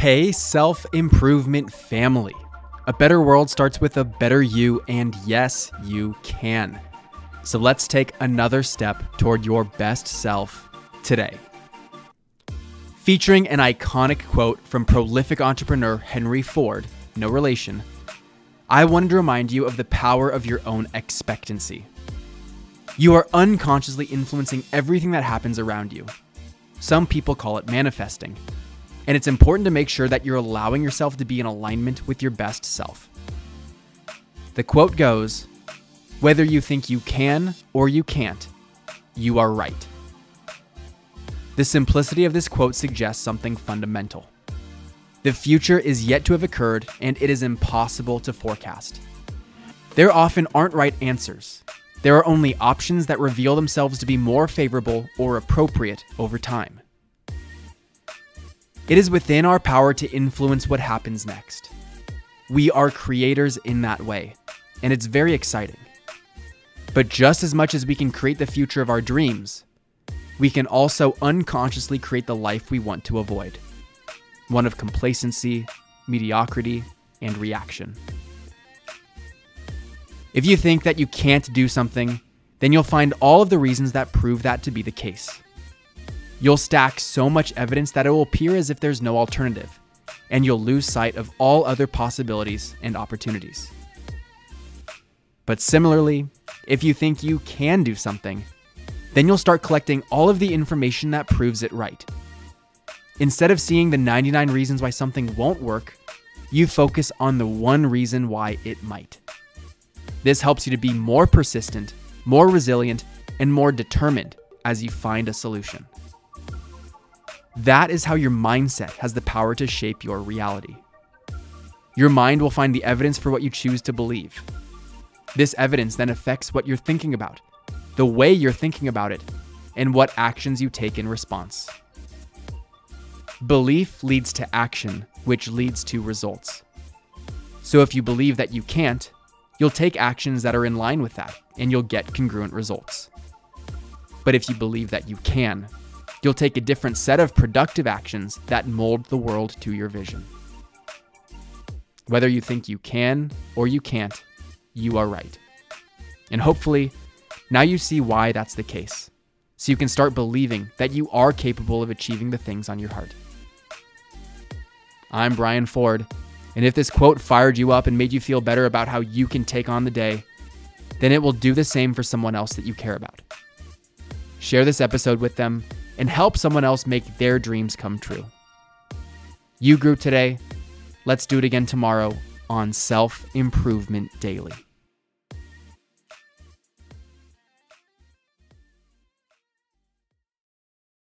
Hey, self improvement family. A better world starts with a better you, and yes, you can. So let's take another step toward your best self today. Featuring an iconic quote from prolific entrepreneur Henry Ford, no relation, I wanted to remind you of the power of your own expectancy. You are unconsciously influencing everything that happens around you. Some people call it manifesting and it's important to make sure that you're allowing yourself to be in alignment with your best self. The quote goes Whether you think you can or you can't, you are right. The simplicity of this quote suggests something fundamental. The future is yet to have occurred, and it is impossible to forecast. There often aren't right answers. There are only options that reveal themselves to be more favorable or appropriate over time. It is within our power to influence what happens next. We are creators in that way, and it's very exciting. But just as much as we can create the future of our dreams, we can also unconsciously create the life we want to avoid one of complacency, mediocrity, and reaction. If you think that you can't do something, then you'll find all of the reasons that prove that to be the case. You'll stack so much evidence that it will appear as if there's no alternative, and you'll lose sight of all other possibilities and opportunities. But similarly, if you think you can do something, then you'll start collecting all of the information that proves it right. Instead of seeing the 99 reasons why something won't work, you focus on the one reason why it might. This helps you to be more persistent, more resilient, and more determined as you find a solution. That is how your mindset has the power to shape your reality. Your mind will find the evidence for what you choose to believe. This evidence then affects what you're thinking about, the way you're thinking about it, and what actions you take in response. Belief leads to action, which leads to results. So if you believe that you can't, you'll take actions that are in line with that, and you'll get congruent results. But if you believe that you can, You'll take a different set of productive actions that mold the world to your vision. Whether you think you can or you can't, you are right. And hopefully, now you see why that's the case. So you can start believing that you are capable of achieving the things on your heart. I'm Brian Ford, and if this quote fired you up and made you feel better about how you can take on the day, then it will do the same for someone else that you care about. Share this episode with them and help someone else make their dreams come true. You grew today. Let's do it again tomorrow on Self Improvement Daily.